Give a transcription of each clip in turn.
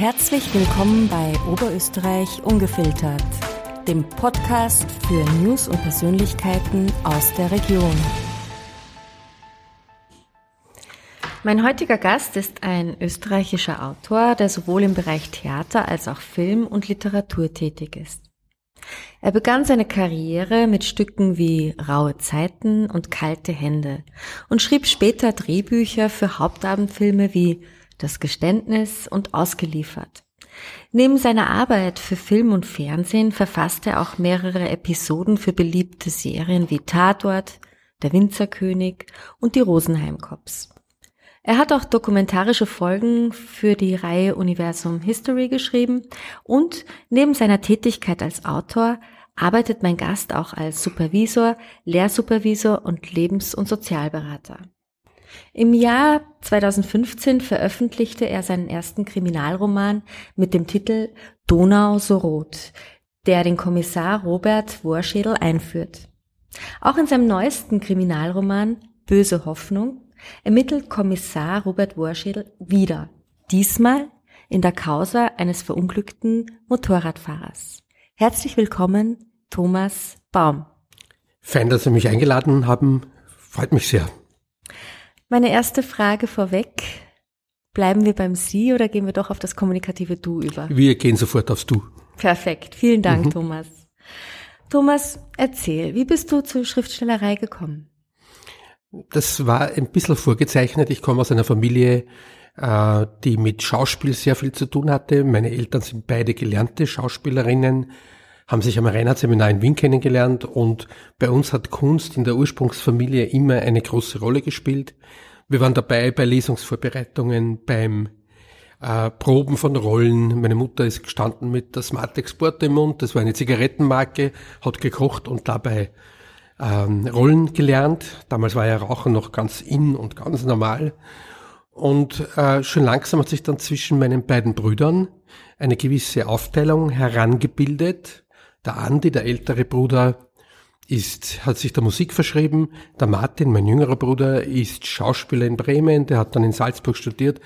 Herzlich willkommen bei Oberösterreich Ungefiltert, dem Podcast für News und Persönlichkeiten aus der Region. Mein heutiger Gast ist ein österreichischer Autor, der sowohl im Bereich Theater als auch Film und Literatur tätig ist. Er begann seine Karriere mit Stücken wie Raue Zeiten und Kalte Hände und schrieb später Drehbücher für Hauptabendfilme wie Das Geständnis und Ausgeliefert. Neben seiner Arbeit für Film und Fernsehen verfasste er auch mehrere Episoden für beliebte Serien wie Tatort, Der Winzerkönig und die Rosenheim-Cops. Er hat auch dokumentarische Folgen für die Reihe Universum History geschrieben und neben seiner Tätigkeit als Autor arbeitet mein Gast auch als Supervisor, Lehrsupervisor und Lebens- und Sozialberater. Im Jahr 2015 veröffentlichte er seinen ersten Kriminalroman mit dem Titel Donau so rot, der den Kommissar Robert Worschädel einführt. Auch in seinem neuesten Kriminalroman Böse Hoffnung ermittelt Kommissar Robert Worschädel wieder, diesmal in der Causa eines verunglückten Motorradfahrers. Herzlich willkommen, Thomas Baum. Fein, dass Sie mich eingeladen haben. Freut mich sehr. Meine erste Frage vorweg. Bleiben wir beim Sie oder gehen wir doch auf das kommunikative Du über? Wir gehen sofort aufs Du. Perfekt. Vielen Dank, mhm. Thomas. Thomas, erzähl, wie bist du zur Schriftstellerei gekommen? Das war ein bisschen vorgezeichnet. Ich komme aus einer Familie, äh, die mit Schauspiel sehr viel zu tun hatte. Meine Eltern sind beide gelernte Schauspielerinnen, haben sich am Reinhardt-Seminar in Wien kennengelernt und bei uns hat Kunst in der Ursprungsfamilie immer eine große Rolle gespielt. Wir waren dabei bei Lesungsvorbereitungen, beim äh, Proben von Rollen. Meine Mutter ist gestanden mit der Smart Export im Mund, das war eine Zigarettenmarke, hat gekocht und dabei ähm, Rollen gelernt. Damals war ja Rauchen noch ganz in und ganz normal. Und äh, schon langsam hat sich dann zwischen meinen beiden Brüdern eine gewisse Aufteilung herangebildet. Der Andi, der ältere Bruder, ist, hat sich der Musik verschrieben. Der Martin, mein jüngerer Bruder, ist Schauspieler in Bremen. Der hat dann in Salzburg studiert.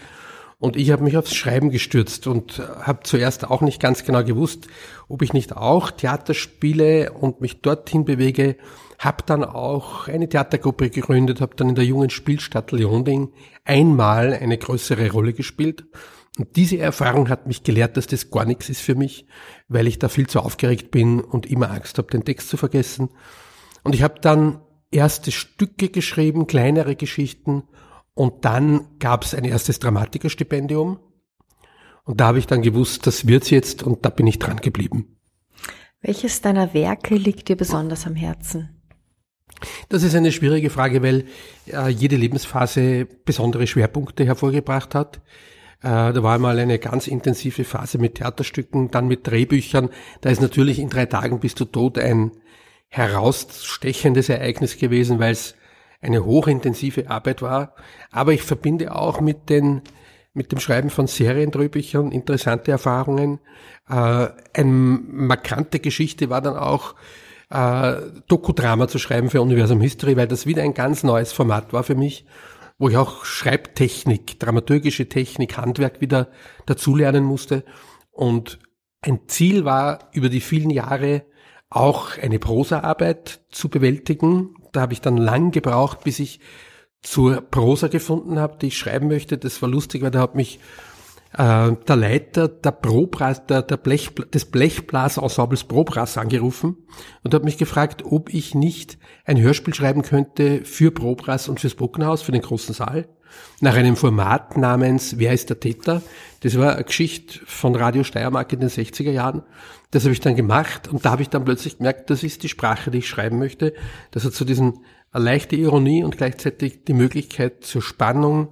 Und ich habe mich aufs Schreiben gestürzt und habe zuerst auch nicht ganz genau gewusst, ob ich nicht auch Theater spiele und mich dorthin bewege. Habe dann auch eine Theatergruppe gegründet, habe dann in der jungen Spielstadt Leonding einmal eine größere Rolle gespielt. Und diese Erfahrung hat mich gelehrt, dass das gar nichts ist für mich, weil ich da viel zu aufgeregt bin und immer Angst habe, den Text zu vergessen. Und ich habe dann erste Stücke geschrieben, kleinere Geschichten und dann gab es ein erstes Dramatikerstipendium. Und da habe ich dann gewusst, das wird's jetzt und da bin ich dran geblieben. Welches deiner Werke liegt dir besonders am Herzen? Das ist eine schwierige Frage, weil äh, jede Lebensphase besondere Schwerpunkte hervorgebracht hat. Äh, da war einmal eine ganz intensive Phase mit Theaterstücken, dann mit Drehbüchern. Da ist natürlich in drei Tagen bis du tot ein herausstechendes Ereignis gewesen, weil es eine hochintensive Arbeit war. Aber ich verbinde auch mit den mit dem Schreiben von Seriendrehbüchern interessante Erfahrungen. Äh, eine markante Geschichte war dann auch äh, Dokudrama zu schreiben für Universum History, weil das wieder ein ganz neues Format war für mich, wo ich auch Schreibtechnik, dramaturgische Technik, Handwerk wieder dazulernen musste. Und ein Ziel war, über die vielen Jahre auch eine Prosaarbeit zu bewältigen, da habe ich dann lang gebraucht, bis ich zur Prosa gefunden habe, die ich schreiben möchte. Das war lustig, weil da hat mich äh, der Leiter der Probras, der, der Blech, des Blechblasensembles Probras angerufen und hat mich gefragt, ob ich nicht ein Hörspiel schreiben könnte für Probras und fürs Bruckenhaus, für den großen Saal, nach einem Format namens Wer ist der Täter? Das war eine Geschichte von Radio Steiermark in den 60er Jahren. Das habe ich dann gemacht und da habe ich dann plötzlich gemerkt, das ist die Sprache, die ich schreiben möchte. Das hat so diesen eine leichte Ironie und gleichzeitig die Möglichkeit zur Spannung.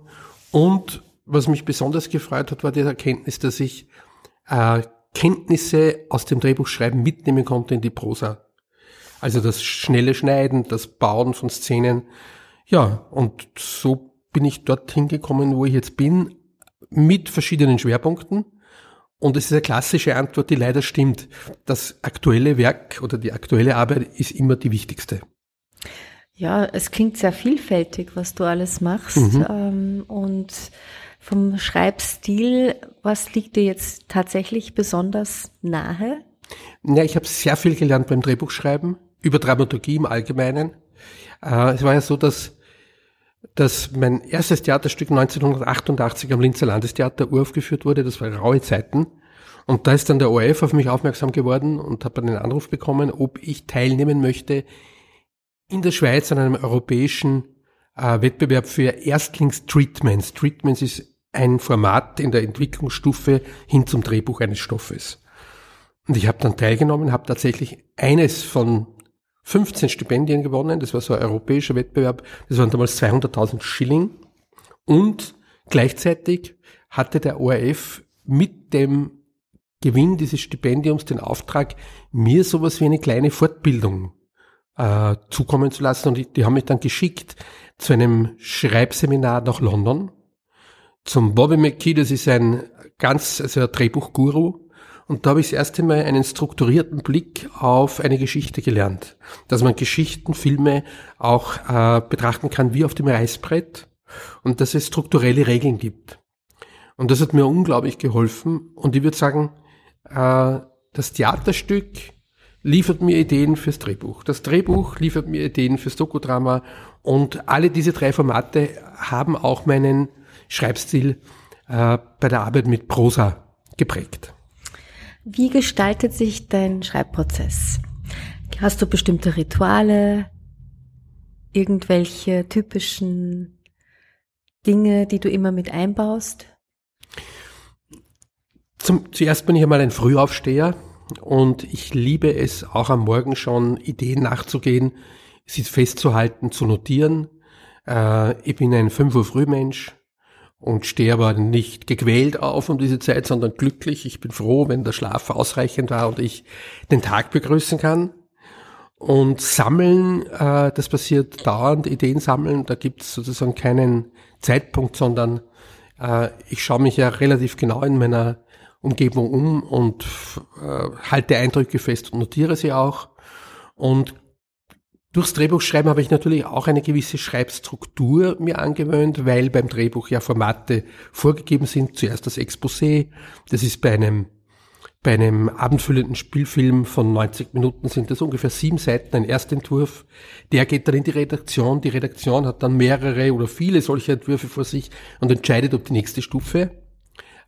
Und was mich besonders gefreut hat, war die Erkenntnis, dass ich äh, Kenntnisse aus dem Drehbuchschreiben mitnehmen konnte in die Prosa. Also das schnelle Schneiden, das Bauen von Szenen. Ja, und so bin ich dorthin gekommen, wo ich jetzt bin, mit verschiedenen Schwerpunkten. Und es ist eine klassische Antwort, die leider stimmt. Das aktuelle Werk oder die aktuelle Arbeit ist immer die wichtigste. Ja, es klingt sehr vielfältig, was du alles machst. Mhm. Ähm, und Vom Schreibstil, was liegt dir jetzt tatsächlich besonders nahe? Ja, ich habe sehr viel gelernt beim Drehbuchschreiben, über Dramaturgie im Allgemeinen. Äh, es war ja so, dass, dass mein erstes Theaterstück 1988 am Linzer Landestheater uraufgeführt wurde. Das war Raue Zeiten. Und da ist dann der ORF auf mich aufmerksam geworden und habe einen Anruf bekommen, ob ich teilnehmen möchte in der Schweiz an einem europäischen äh, Wettbewerb für Erstlingstreatments. Treatments ist ein Format in der Entwicklungsstufe hin zum Drehbuch eines Stoffes. Und ich habe dann teilgenommen, habe tatsächlich eines von 15 Stipendien gewonnen. Das war so ein europäischer Wettbewerb. Das waren damals 200.000 Schilling. Und gleichzeitig hatte der ORF mit dem Gewinn dieses Stipendiums den Auftrag, mir sowas wie eine kleine Fortbildung äh, zukommen zu lassen. Und die, die haben mich dann geschickt zu einem Schreibseminar nach London zum Bobby McKee, das ist ein ganz, also ein Drehbuchguru. Und da habe ich das erste Mal einen strukturierten Blick auf eine Geschichte gelernt. Dass man Geschichten, Filme auch äh, betrachten kann wie auf dem Reißbrett und dass es strukturelle Regeln gibt. Und das hat mir unglaublich geholfen. Und ich würde sagen, äh, das Theaterstück liefert mir Ideen fürs Drehbuch. Das Drehbuch liefert mir Ideen fürs Dokudrama. Und alle diese drei Formate haben auch meinen Schreibstil äh, bei der Arbeit mit Prosa geprägt. Wie gestaltet sich dein Schreibprozess? Hast du bestimmte Rituale, irgendwelche typischen Dinge, die du immer mit einbaust? Zum, zuerst bin ich einmal ein Frühaufsteher und ich liebe es auch am Morgen schon Ideen nachzugehen, sie festzuhalten, zu notieren. Äh, ich bin ein 5 Uhr Frühmensch und stehe aber nicht gequält auf um diese Zeit, sondern glücklich. Ich bin froh, wenn der Schlaf ausreichend war und ich den Tag begrüßen kann. Und sammeln, äh, das passiert dauernd, Ideen sammeln, da gibt es sozusagen keinen Zeitpunkt, sondern äh, ich schaue mich ja relativ genau in meiner Umgebung um und äh, halte Eindrücke fest und notiere sie auch. Und Durchs Drehbuchschreiben habe ich natürlich auch eine gewisse Schreibstruktur mir angewöhnt, weil beim Drehbuch ja Formate vorgegeben sind. Zuerst das Exposé. Das ist bei einem, bei einem abendfüllenden Spielfilm von 90 Minuten sind das ungefähr sieben Seiten, ein Erstentwurf. Der geht dann in die Redaktion. Die Redaktion hat dann mehrere oder viele solche Entwürfe vor sich und entscheidet, ob die nächste Stufe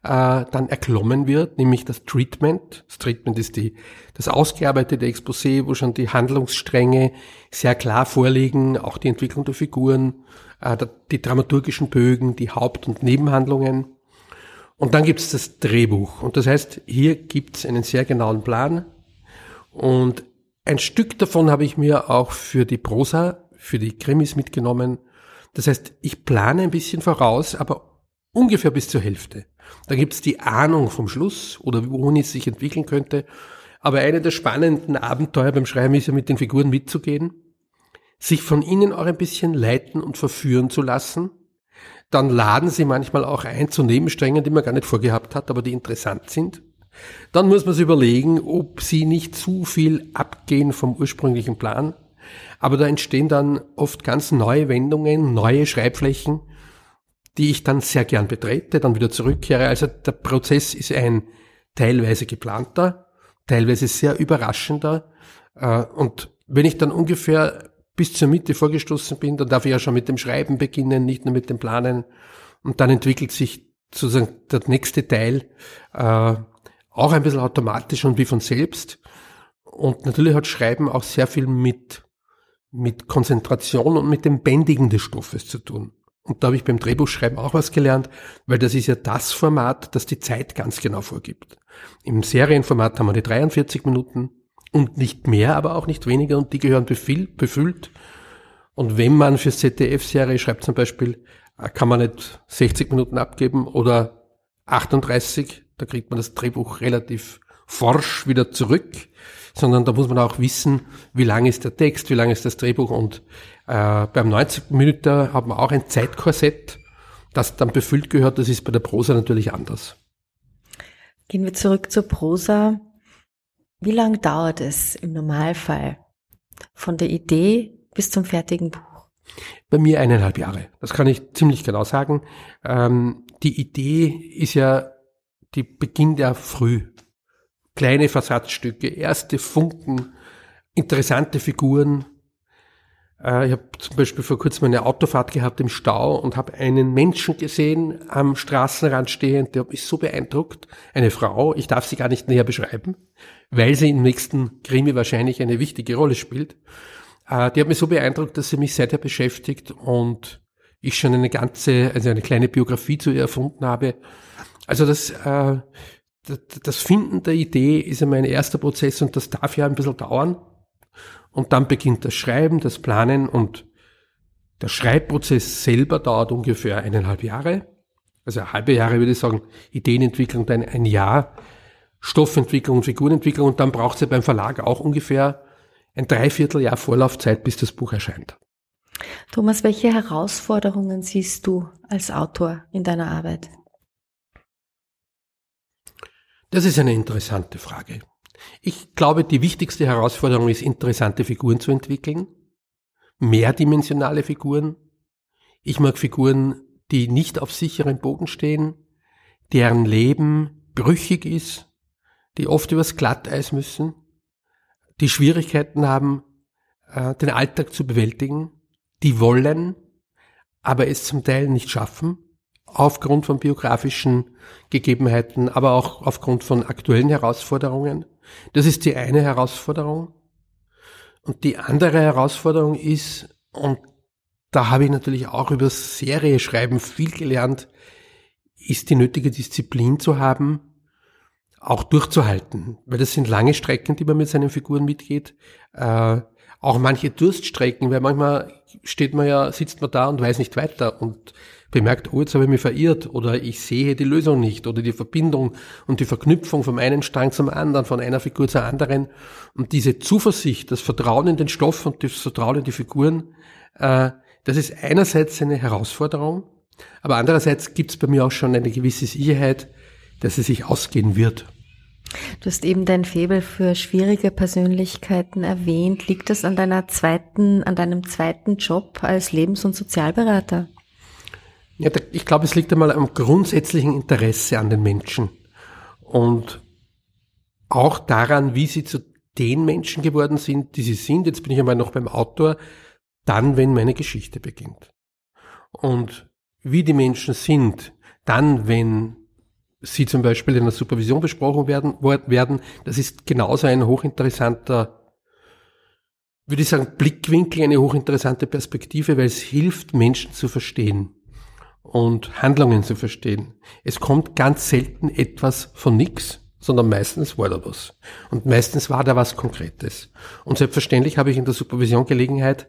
äh, dann erklommen wird, nämlich das Treatment. Das Treatment ist die, das ausgearbeitete Exposé, wo schon die Handlungsstränge sehr klar vorliegen, auch die Entwicklung der Figuren, äh, die dramaturgischen Bögen, die Haupt- und Nebenhandlungen. Und dann gibt es das Drehbuch. Und das heißt, hier gibt es einen sehr genauen Plan. Und ein Stück davon habe ich mir auch für die Prosa, für die Krimis mitgenommen. Das heißt, ich plane ein bisschen voraus, aber ungefähr bis zur Hälfte. Da gibt's die Ahnung vom Schluss oder wohin es sich entwickeln könnte. Aber eine der spannenden Abenteuer beim Schreiben ist ja mit den Figuren mitzugehen, sich von ihnen auch ein bisschen leiten und verführen zu lassen. Dann laden sie manchmal auch ein zu Nebensträngen, die man gar nicht vorgehabt hat, aber die interessant sind. Dann muss man sich überlegen, ob sie nicht zu viel abgehen vom ursprünglichen Plan. Aber da entstehen dann oft ganz neue Wendungen, neue Schreibflächen, die ich dann sehr gern betrete, dann wieder zurückkehre. Also der Prozess ist ein teilweise geplanter, teilweise sehr überraschender. Äh, und wenn ich dann ungefähr bis zur Mitte vorgestoßen bin, dann darf ich ja schon mit dem Schreiben beginnen, nicht nur mit dem Planen. Und dann entwickelt sich sozusagen der nächste Teil äh, auch ein bisschen automatisch und wie von selbst. Und natürlich hat Schreiben auch sehr viel mit, mit Konzentration und mit dem Bändigen des Stoffes zu tun. Und da habe ich beim Drehbuchschreiben auch was gelernt, weil das ist ja das Format, das die Zeit ganz genau vorgibt. Im Serienformat haben wir die 43 Minuten und nicht mehr, aber auch nicht weniger und die gehören befüllt. Und wenn man für ZDF-Serie schreibt zum Beispiel, äh, kann man nicht 60 Minuten abgeben oder 38, da kriegt man das Drehbuch relativ forsch wieder zurück, sondern da muss man auch wissen, wie lang ist der Text, wie lang ist das Drehbuch und äh, beim 90 Minuten hat man auch ein Zeitkorsett, das dann befüllt gehört. Das ist bei der Prosa natürlich anders. Gehen wir zurück zur Prosa. Wie lange dauert es im Normalfall von der Idee bis zum fertigen Buch? Bei mir eineinhalb Jahre. Das kann ich ziemlich genau sagen. Ähm, die Idee ist ja, die beginnt ja früh. Kleine Versatzstücke, erste Funken, interessante Figuren. Äh, ich habe zum Beispiel vor kurzem eine Autofahrt gehabt im Stau und habe einen Menschen gesehen am Straßenrand stehend, der hat mich so beeindruckt. Eine Frau, ich darf sie gar nicht näher beschreiben, weil sie im nächsten Krimi wahrscheinlich eine wichtige Rolle spielt. Äh, die hat mich so beeindruckt, dass sie mich seither beschäftigt und ich schon eine ganze, also eine kleine Biografie zu ihr erfunden habe. Also das, äh, das Finden der Idee ist ja mein erster Prozess und das darf ja ein bisschen dauern. Und dann beginnt das Schreiben, das Planen und der Schreibprozess selber dauert ungefähr eineinhalb Jahre. Also halbe Jahre würde ich sagen, Ideenentwicklung dann ein Jahr, Stoffentwicklung und Figurenentwicklung und dann braucht es ja beim Verlag auch ungefähr ein Dreivierteljahr Vorlaufzeit, bis das Buch erscheint. Thomas, welche Herausforderungen siehst du als Autor in deiner Arbeit? Das ist eine interessante Frage. Ich glaube, die wichtigste Herausforderung ist, interessante Figuren zu entwickeln, mehrdimensionale Figuren. Ich mag Figuren, die nicht auf sicherem Boden stehen, deren Leben brüchig ist, die oft übers Glatteis müssen, die Schwierigkeiten haben, äh, den Alltag zu bewältigen, die wollen, aber es zum Teil nicht schaffen, aufgrund von biografischen Gegebenheiten, aber auch aufgrund von aktuellen Herausforderungen. Das ist die eine Herausforderung. Und die andere Herausforderung ist, und da habe ich natürlich auch über Serie schreiben viel gelernt, ist die nötige Disziplin zu haben, auch durchzuhalten. Weil das sind lange Strecken, die man mit seinen Figuren mitgeht. Äh, auch manche Durststrecken, weil manchmal steht man ja, sitzt man da und weiß nicht weiter und bemerkt, oh, jetzt habe ich mich verirrt oder ich sehe die Lösung nicht oder die Verbindung und die Verknüpfung vom einen Strang zum anderen, von einer Figur zur anderen. Und diese Zuversicht, das Vertrauen in den Stoff und das Vertrauen in die Figuren, äh, das ist einerseits eine Herausforderung, aber andererseits gibt es bei mir auch schon eine gewisse Sicherheit, dass es sich ausgehen wird. Du hast eben dein Febel für schwierige Persönlichkeiten erwähnt. Liegt das an deiner zweiten, an deinem zweiten Job als Lebens- und Sozialberater? Ja, ich glaube, es liegt einmal am grundsätzlichen Interesse an den Menschen und auch daran, wie sie zu den Menschen geworden sind, die sie sind. Jetzt bin ich einmal noch beim Autor, dann, wenn meine Geschichte beginnt. Und wie die Menschen sind, dann, wenn sie zum Beispiel in der Supervision besprochen werden, werden das ist genauso ein hochinteressanter, würde ich sagen, Blickwinkel, eine hochinteressante Perspektive, weil es hilft, Menschen zu verstehen und Handlungen zu verstehen. Es kommt ganz selten etwas von nix, sondern meistens war da was. Und meistens war da was Konkretes. Und selbstverständlich habe ich in der Supervision Gelegenheit,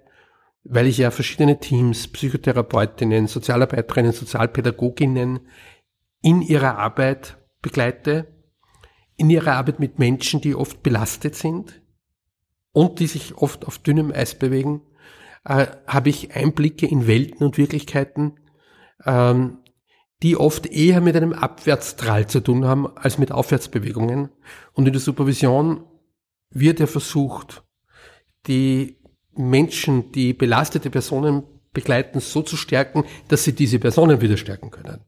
weil ich ja verschiedene Teams, Psychotherapeutinnen, Sozialarbeiterinnen, Sozialpädagoginnen in ihrer Arbeit begleite, in ihrer Arbeit mit Menschen, die oft belastet sind und die sich oft auf dünnem Eis bewegen, äh, habe ich Einblicke in Welten und Wirklichkeiten, ähm, die oft eher mit einem Abwärtstrall zu tun haben als mit Aufwärtsbewegungen. Und in der Supervision wird ja versucht, die Menschen, die belastete Personen begleiten, so zu stärken, dass sie diese Personen wieder stärken können.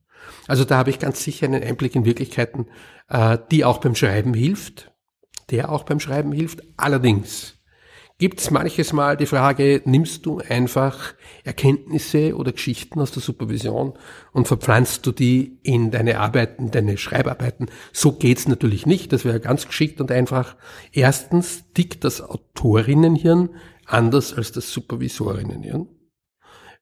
Also da habe ich ganz sicher einen Einblick in Wirklichkeiten, äh, die auch beim Schreiben hilft, der auch beim Schreiben hilft. Allerdings gibt es manches Mal die Frage, nimmst du einfach Erkenntnisse oder Geschichten aus der Supervision und verpflanzt du die in deine Arbeiten, deine Schreibarbeiten? So geht's natürlich nicht. Das wäre ganz geschickt und einfach. Erstens tickt das Autorinnenhirn anders als das Supervisorinnenhirn,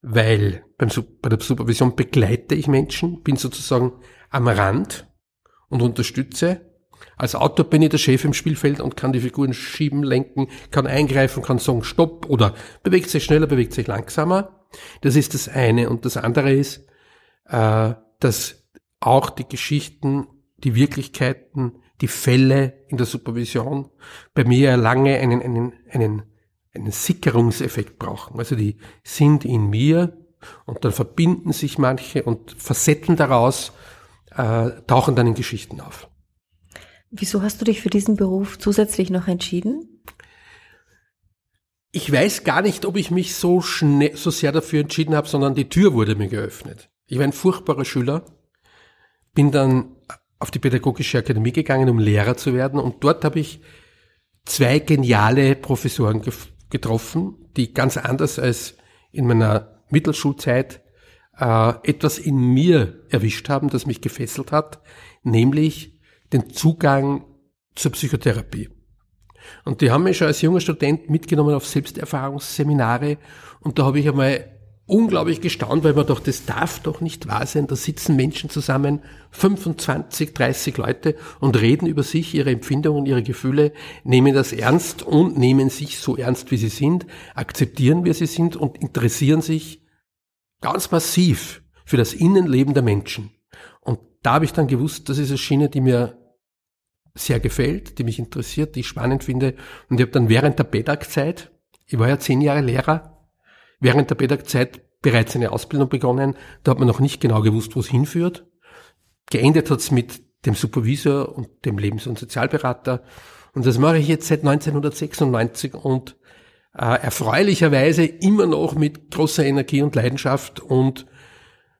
weil beim, bei der Supervision begleite ich Menschen, bin sozusagen am Rand und unterstütze als Autor bin ich der Chef im Spielfeld und kann die Figuren schieben, lenken, kann eingreifen, kann sagen Stopp oder bewegt sich schneller, bewegt sich langsamer. Das ist das eine. Und das andere ist, äh, dass auch die Geschichten, die Wirklichkeiten, die Fälle in der Supervision bei mir lange einen, einen, einen, einen Sickerungseffekt brauchen. Also die sind in mir und dann verbinden sich manche und Facetten daraus äh, tauchen dann in Geschichten auf. Wieso hast du dich für diesen Beruf zusätzlich noch entschieden? ich weiß gar nicht, ob ich mich so schnell, so sehr dafür entschieden habe, sondern die Tür wurde mir geöffnet. Ich war ein furchtbarer Schüler, bin dann auf die Pädagogische Akademie gegangen, um Lehrer zu werden und dort habe ich zwei geniale Professoren getroffen, die ganz anders als in meiner Mittelschulzeit äh, etwas in mir erwischt haben, das mich gefesselt hat, nämlich den Zugang zur Psychotherapie. Und die haben mich schon als junger Student mitgenommen auf Selbsterfahrungsseminare und da habe ich einmal unglaublich gestaunt, weil man doch, das darf doch nicht wahr sein. Da sitzen Menschen zusammen, 25, 30 Leute und reden über sich, ihre Empfindungen, ihre Gefühle, nehmen das ernst und nehmen sich so ernst, wie sie sind, akzeptieren, wie sie sind und interessieren sich ganz massiv für das Innenleben der Menschen. Und da habe ich dann gewusst, das ist eine Schiene, die mir sehr gefällt, die mich interessiert, die ich spannend finde. Und ich habe dann während der BEDAG-Zeit, ich war ja zehn Jahre Lehrer, während der BEDAG-Zeit bereits eine Ausbildung begonnen. Da hat man noch nicht genau gewusst, wo es hinführt. Geendet hat es mit dem Supervisor und dem Lebens- und Sozialberater. Und das mache ich jetzt seit 1996 und äh, erfreulicherweise immer noch mit großer Energie und Leidenschaft und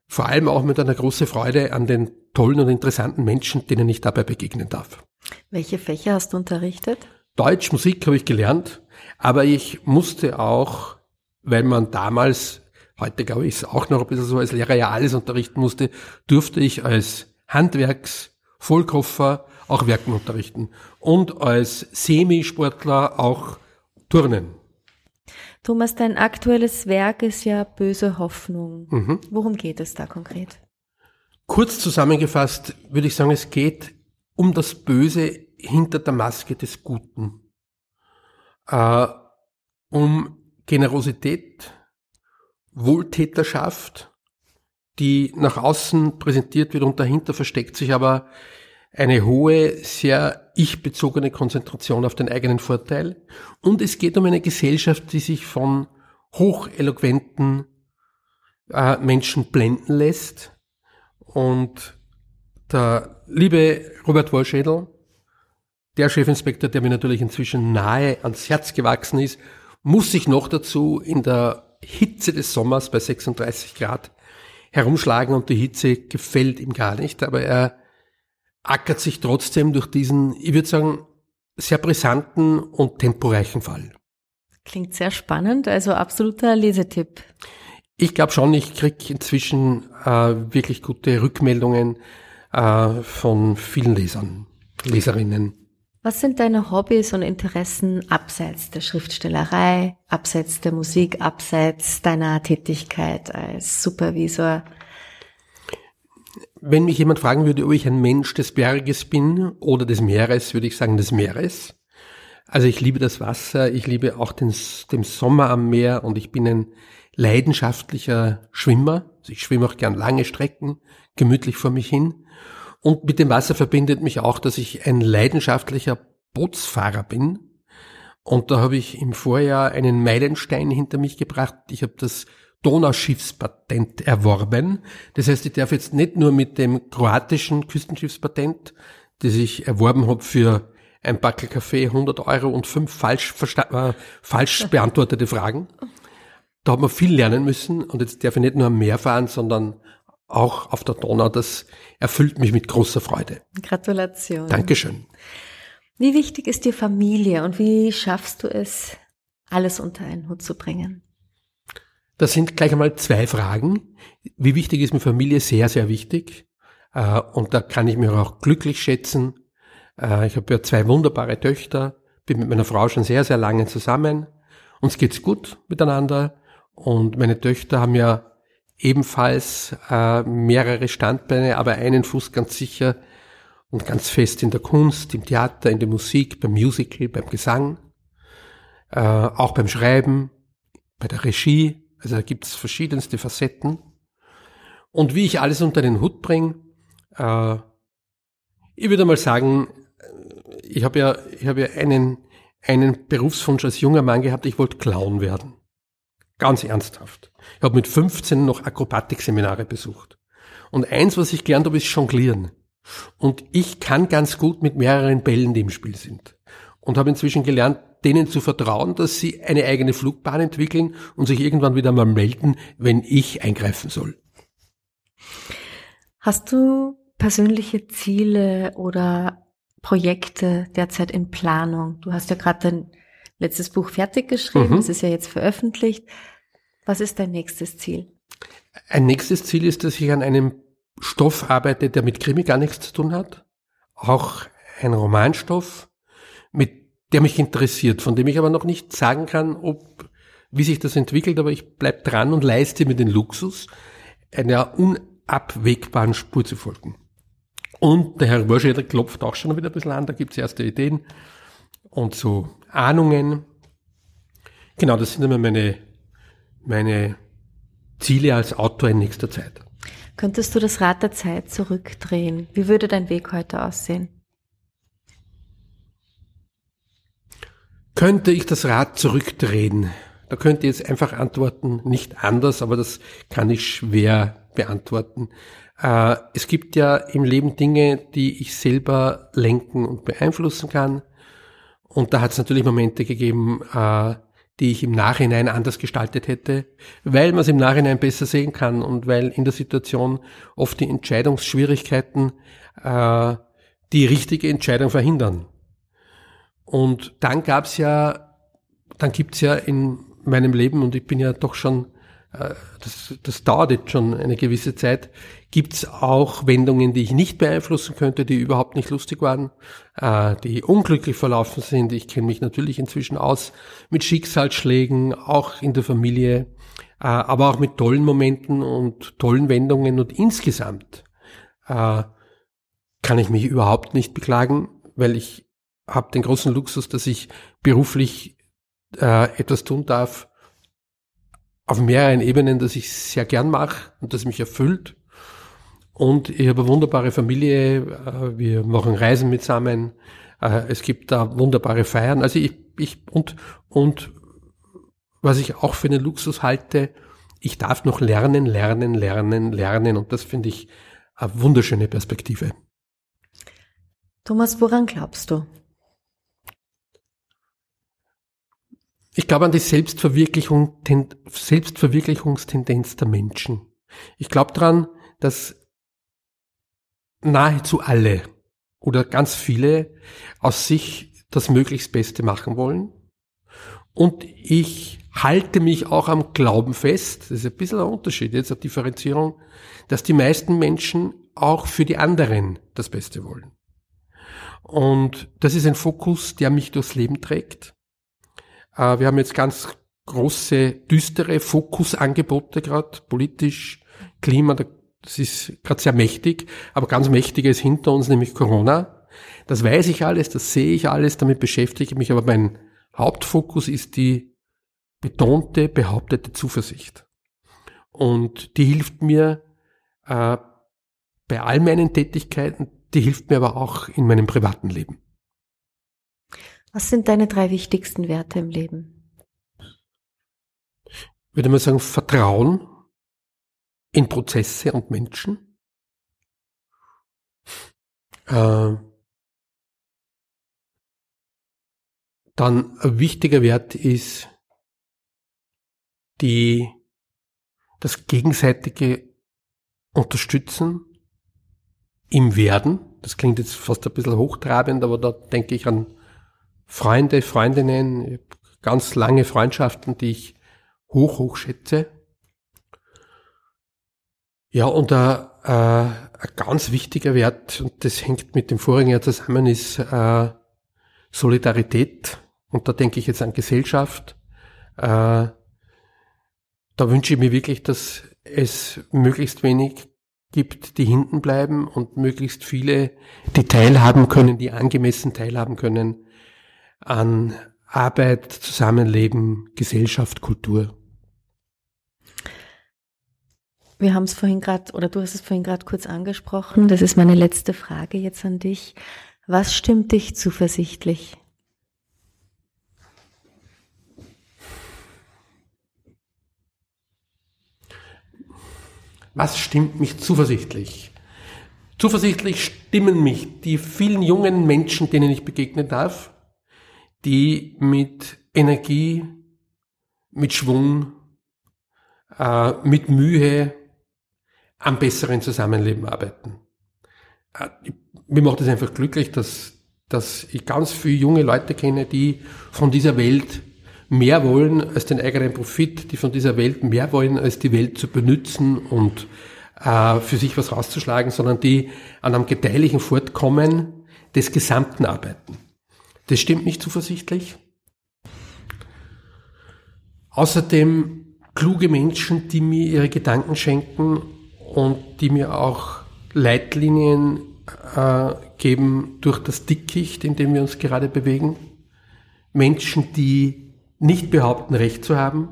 vor allem auch mit einer großen Freude an den tollen und interessanten Menschen, denen ich dabei begegnen darf. Welche Fächer hast du unterrichtet? Deutsch, Musik habe ich gelernt, aber ich musste auch, weil man damals, heute glaube ich, ist auch noch ein bisschen so, als Lehrer ja alles unterrichten musste, durfte ich als Handwerks-, Vollkoffer auch Werken unterrichten und als Semisportler auch Turnen. Thomas, dein aktuelles Werk ist ja Böse Hoffnung. Mhm. Worum geht es da konkret? Kurz zusammengefasst würde ich sagen, es geht um das Böse hinter der Maske des Guten, äh, um Generosität, Wohltäterschaft, die nach außen präsentiert wird und dahinter versteckt sich aber eine hohe, sehr ich-bezogene Konzentration auf den eigenen Vorteil. Und es geht um eine Gesellschaft, die sich von hocheloquenten äh, Menschen blenden lässt und der liebe Robert Wollschädel, der Chefinspektor, der mir natürlich inzwischen nahe ans Herz gewachsen ist, muss sich noch dazu in der Hitze des Sommers bei 36 Grad herumschlagen und die Hitze gefällt ihm gar nicht, aber er ackert sich trotzdem durch diesen, ich würde sagen, sehr brisanten und temporeichen Fall. Klingt sehr spannend, also absoluter Lesetipp. Ich glaube schon, ich krieg inzwischen äh, wirklich gute Rückmeldungen äh, von vielen Lesern, Leserinnen. Was sind deine Hobbys und Interessen abseits der Schriftstellerei, abseits der Musik, abseits deiner Tätigkeit als Supervisor? Wenn mich jemand fragen würde, ob ich ein Mensch des Berges bin oder des Meeres, würde ich sagen des Meeres. Also ich liebe das Wasser, ich liebe auch den, den Sommer am Meer und ich bin ein leidenschaftlicher Schwimmer. Also ich schwimme auch gern lange Strecken, gemütlich vor mich hin. Und mit dem Wasser verbindet mich auch, dass ich ein leidenschaftlicher Bootsfahrer bin. Und da habe ich im Vorjahr einen Meilenstein hinter mich gebracht. Ich habe das Donauschiffspatent erworben. Das heißt, ich darf jetzt nicht nur mit dem kroatischen Küstenschiffspatent, das ich erworben habe für ein Backel Kaffee, 100 Euro und fünf falsch, äh, falsch beantwortete Fragen. Da hat man viel lernen müssen und jetzt darf ich nicht nur am Meer fahren, sondern auch auf der Donau. Das erfüllt mich mit großer Freude. Gratulation. Dankeschön. Wie wichtig ist dir Familie und wie schaffst du es, alles unter einen Hut zu bringen? Das sind gleich einmal zwei Fragen. Wie wichtig ist mir Familie? Sehr, sehr wichtig. Äh, und da kann ich mich auch glücklich schätzen. Äh, ich habe ja zwei wunderbare Töchter, bin mit meiner Frau schon sehr, sehr lange zusammen. Uns geht's gut miteinander. Und meine Töchter haben ja ebenfalls äh, mehrere Standbeine, aber einen Fuß ganz sicher und ganz fest in der Kunst, im Theater, in der Musik, beim Musical, beim Gesang, äh, auch beim Schreiben, bei der Regie. Also da gibt es verschiedenste Facetten. Und wie ich alles unter den Hut bringe, äh, ich würde mal sagen, ich habe ja, ich habe ja einen, einen Berufswunsch als junger Mann gehabt, ich wollte Clown werden. Ganz ernsthaft. Ich habe mit 15 noch Akrobatikseminare besucht. Und eins, was ich gelernt habe, ist Jonglieren. Und ich kann ganz gut mit mehreren Bällen, die im Spiel sind. Und habe inzwischen gelernt, denen zu vertrauen, dass sie eine eigene Flugbahn entwickeln und sich irgendwann wieder mal melden, wenn ich eingreifen soll. Hast du persönliche Ziele oder Projekte derzeit in Planung? Du hast ja gerade dein letztes Buch fertig geschrieben, mhm. es ist ja jetzt veröffentlicht. Was ist dein nächstes Ziel? Ein nächstes Ziel ist, dass ich an einem Stoff arbeite, der mit Krimi gar nichts zu tun hat. Auch ein Romanstoff, mit der mich interessiert, von dem ich aber noch nicht sagen kann, ob, wie sich das entwickelt, aber ich bleib dran und leiste mir den Luxus, einer unabwegbaren Spur zu folgen. Und der Herr Wörscheder klopft auch schon wieder ein bisschen an, da gibt's erste Ideen und so Ahnungen. Genau, das sind immer meine, meine Ziele als Autor in nächster Zeit. Könntest du das Rad der Zeit zurückdrehen? Wie würde dein Weg heute aussehen? Könnte ich das Rad zurückdrehen? Da könnte ich jetzt einfach antworten, nicht anders, aber das kann ich schwer beantworten. Äh, es gibt ja im Leben Dinge, die ich selber lenken und beeinflussen kann. Und da hat es natürlich Momente gegeben, äh, die ich im Nachhinein anders gestaltet hätte, weil man es im Nachhinein besser sehen kann und weil in der Situation oft die Entscheidungsschwierigkeiten äh, die richtige Entscheidung verhindern. Und dann gab's ja, dann gibt's ja in meinem Leben, und ich bin ja doch schon, das, das dauert jetzt schon eine gewisse Zeit, gibt's auch Wendungen, die ich nicht beeinflussen könnte, die überhaupt nicht lustig waren, äh, die unglücklich verlaufen sind. Ich kenne mich natürlich inzwischen aus mit Schicksalsschlägen, auch in der Familie, äh, aber auch mit tollen Momenten und tollen Wendungen und insgesamt äh, kann ich mich überhaupt nicht beklagen, weil ich habe den großen Luxus, dass ich beruflich äh, etwas tun darf auf mehreren Ebenen, das ich sehr gern mache und das mich erfüllt. Und ich habe eine wunderbare Familie, äh, wir machen Reisen mitsammen, äh, es gibt da wunderbare Feiern. Also ich, ich und, und was ich auch für einen Luxus halte, ich darf noch lernen, lernen, lernen, lernen und das finde ich eine wunderschöne Perspektive. Thomas, woran glaubst du? Ich glaube an die Selbstverwirklichung, Selbstverwirklichungstendenz der Menschen. Ich glaube daran, dass nahezu alle oder ganz viele aus sich das möglichst Beste machen wollen. Und ich halte mich auch am Glauben fest, das ist ein bisschen ein Unterschied, jetzt eine Differenzierung, dass die meisten Menschen auch für die anderen das Beste wollen. Und das ist ein Fokus, der mich durchs Leben trägt. Äh, wir haben jetzt ganz große, düstere Fokusangebote gerade, politisch, Klima, das ist gerade sehr mächtig, aber ganz mächtiger ist hinter uns, nämlich Corona. Das weiß ich alles, das sehe ich alles, damit beschäftige ich mich, aber mein Hauptfokus ist die betonte, behauptete Zuversicht. Und die hilft mir äh, bei all meinen Tätigkeiten, die hilft mir aber auch in meinem privaten Leben. Was sind deine drei wichtigsten Werte im Leben? Ich würde mal sagen, Vertrauen in Prozesse und Menschen. Äh, dann ein wichtiger Wert ist die, das gegenseitige Unterstützen im Werden. Das klingt jetzt fast ein bisschen hochtrabend, aber da denke ich an Freunde, Freundinnen, ganz lange Freundschaften, die ich hoch, hoch schätze. Ja, und ein, äh, ein ganz wichtiger Wert, und das hängt mit dem vorigen Jahr zusammen, ist äh, Solidarität. Und da denke ich jetzt an Gesellschaft. Äh, da wünsche ich mir wirklich, dass es möglichst wenig gibt, die hinten bleiben und möglichst viele, die teilhaben können, die angemessen teilhaben können an Arbeit, Zusammenleben, Gesellschaft, Kultur? Wir haben es vorhin gerade, oder du hast es vorhin gerade kurz angesprochen. Das ist meine letzte Frage jetzt an dich. Was stimmt dich zuversichtlich? Was stimmt mich zuversichtlich? Zuversichtlich stimmen mich die vielen jungen Menschen, denen ich begegnen darf, die mit Energie, mit Schwung, äh, mit Mühe am besseren Zusammenleben arbeiten. Äh, mir macht es einfach glücklich, dass, dass ich ganz viele junge Leute kenne, die von dieser Welt mehr wollen als den eigenen Profit, die von dieser Welt mehr wollen, als die Welt zu benutzen und äh, für sich was rauszuschlagen, sondern die an einem gedeihlichen Fortkommen des Gesamten arbeiten. Das stimmt nicht zuversichtlich. Außerdem kluge Menschen, die mir ihre Gedanken schenken und die mir auch Leitlinien äh, geben durch das Dickicht, in dem wir uns gerade bewegen. Menschen, die nicht behaupten, Recht zu haben,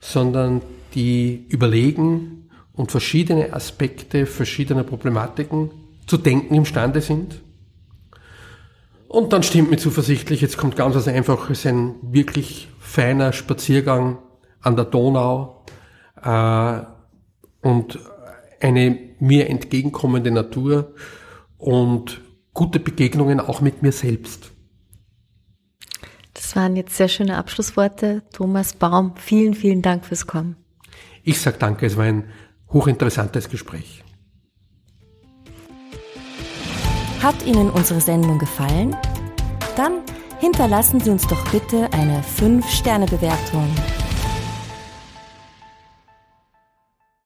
sondern die überlegen und verschiedene Aspekte verschiedener Problematiken zu denken imstande sind. Und dann stimmt mir zuversichtlich, jetzt kommt ganz was Einfaches, ein wirklich feiner Spaziergang an der Donau äh, und eine mir entgegenkommende Natur und gute Begegnungen auch mit mir selbst. Das waren jetzt sehr schöne Abschlussworte. Thomas Baum, vielen, vielen Dank fürs Kommen. Ich sage danke, es war ein hochinteressantes Gespräch. Hat Ihnen unsere Sendung gefallen? Dann hinterlassen Sie uns doch bitte eine 5-Sterne-Bewertung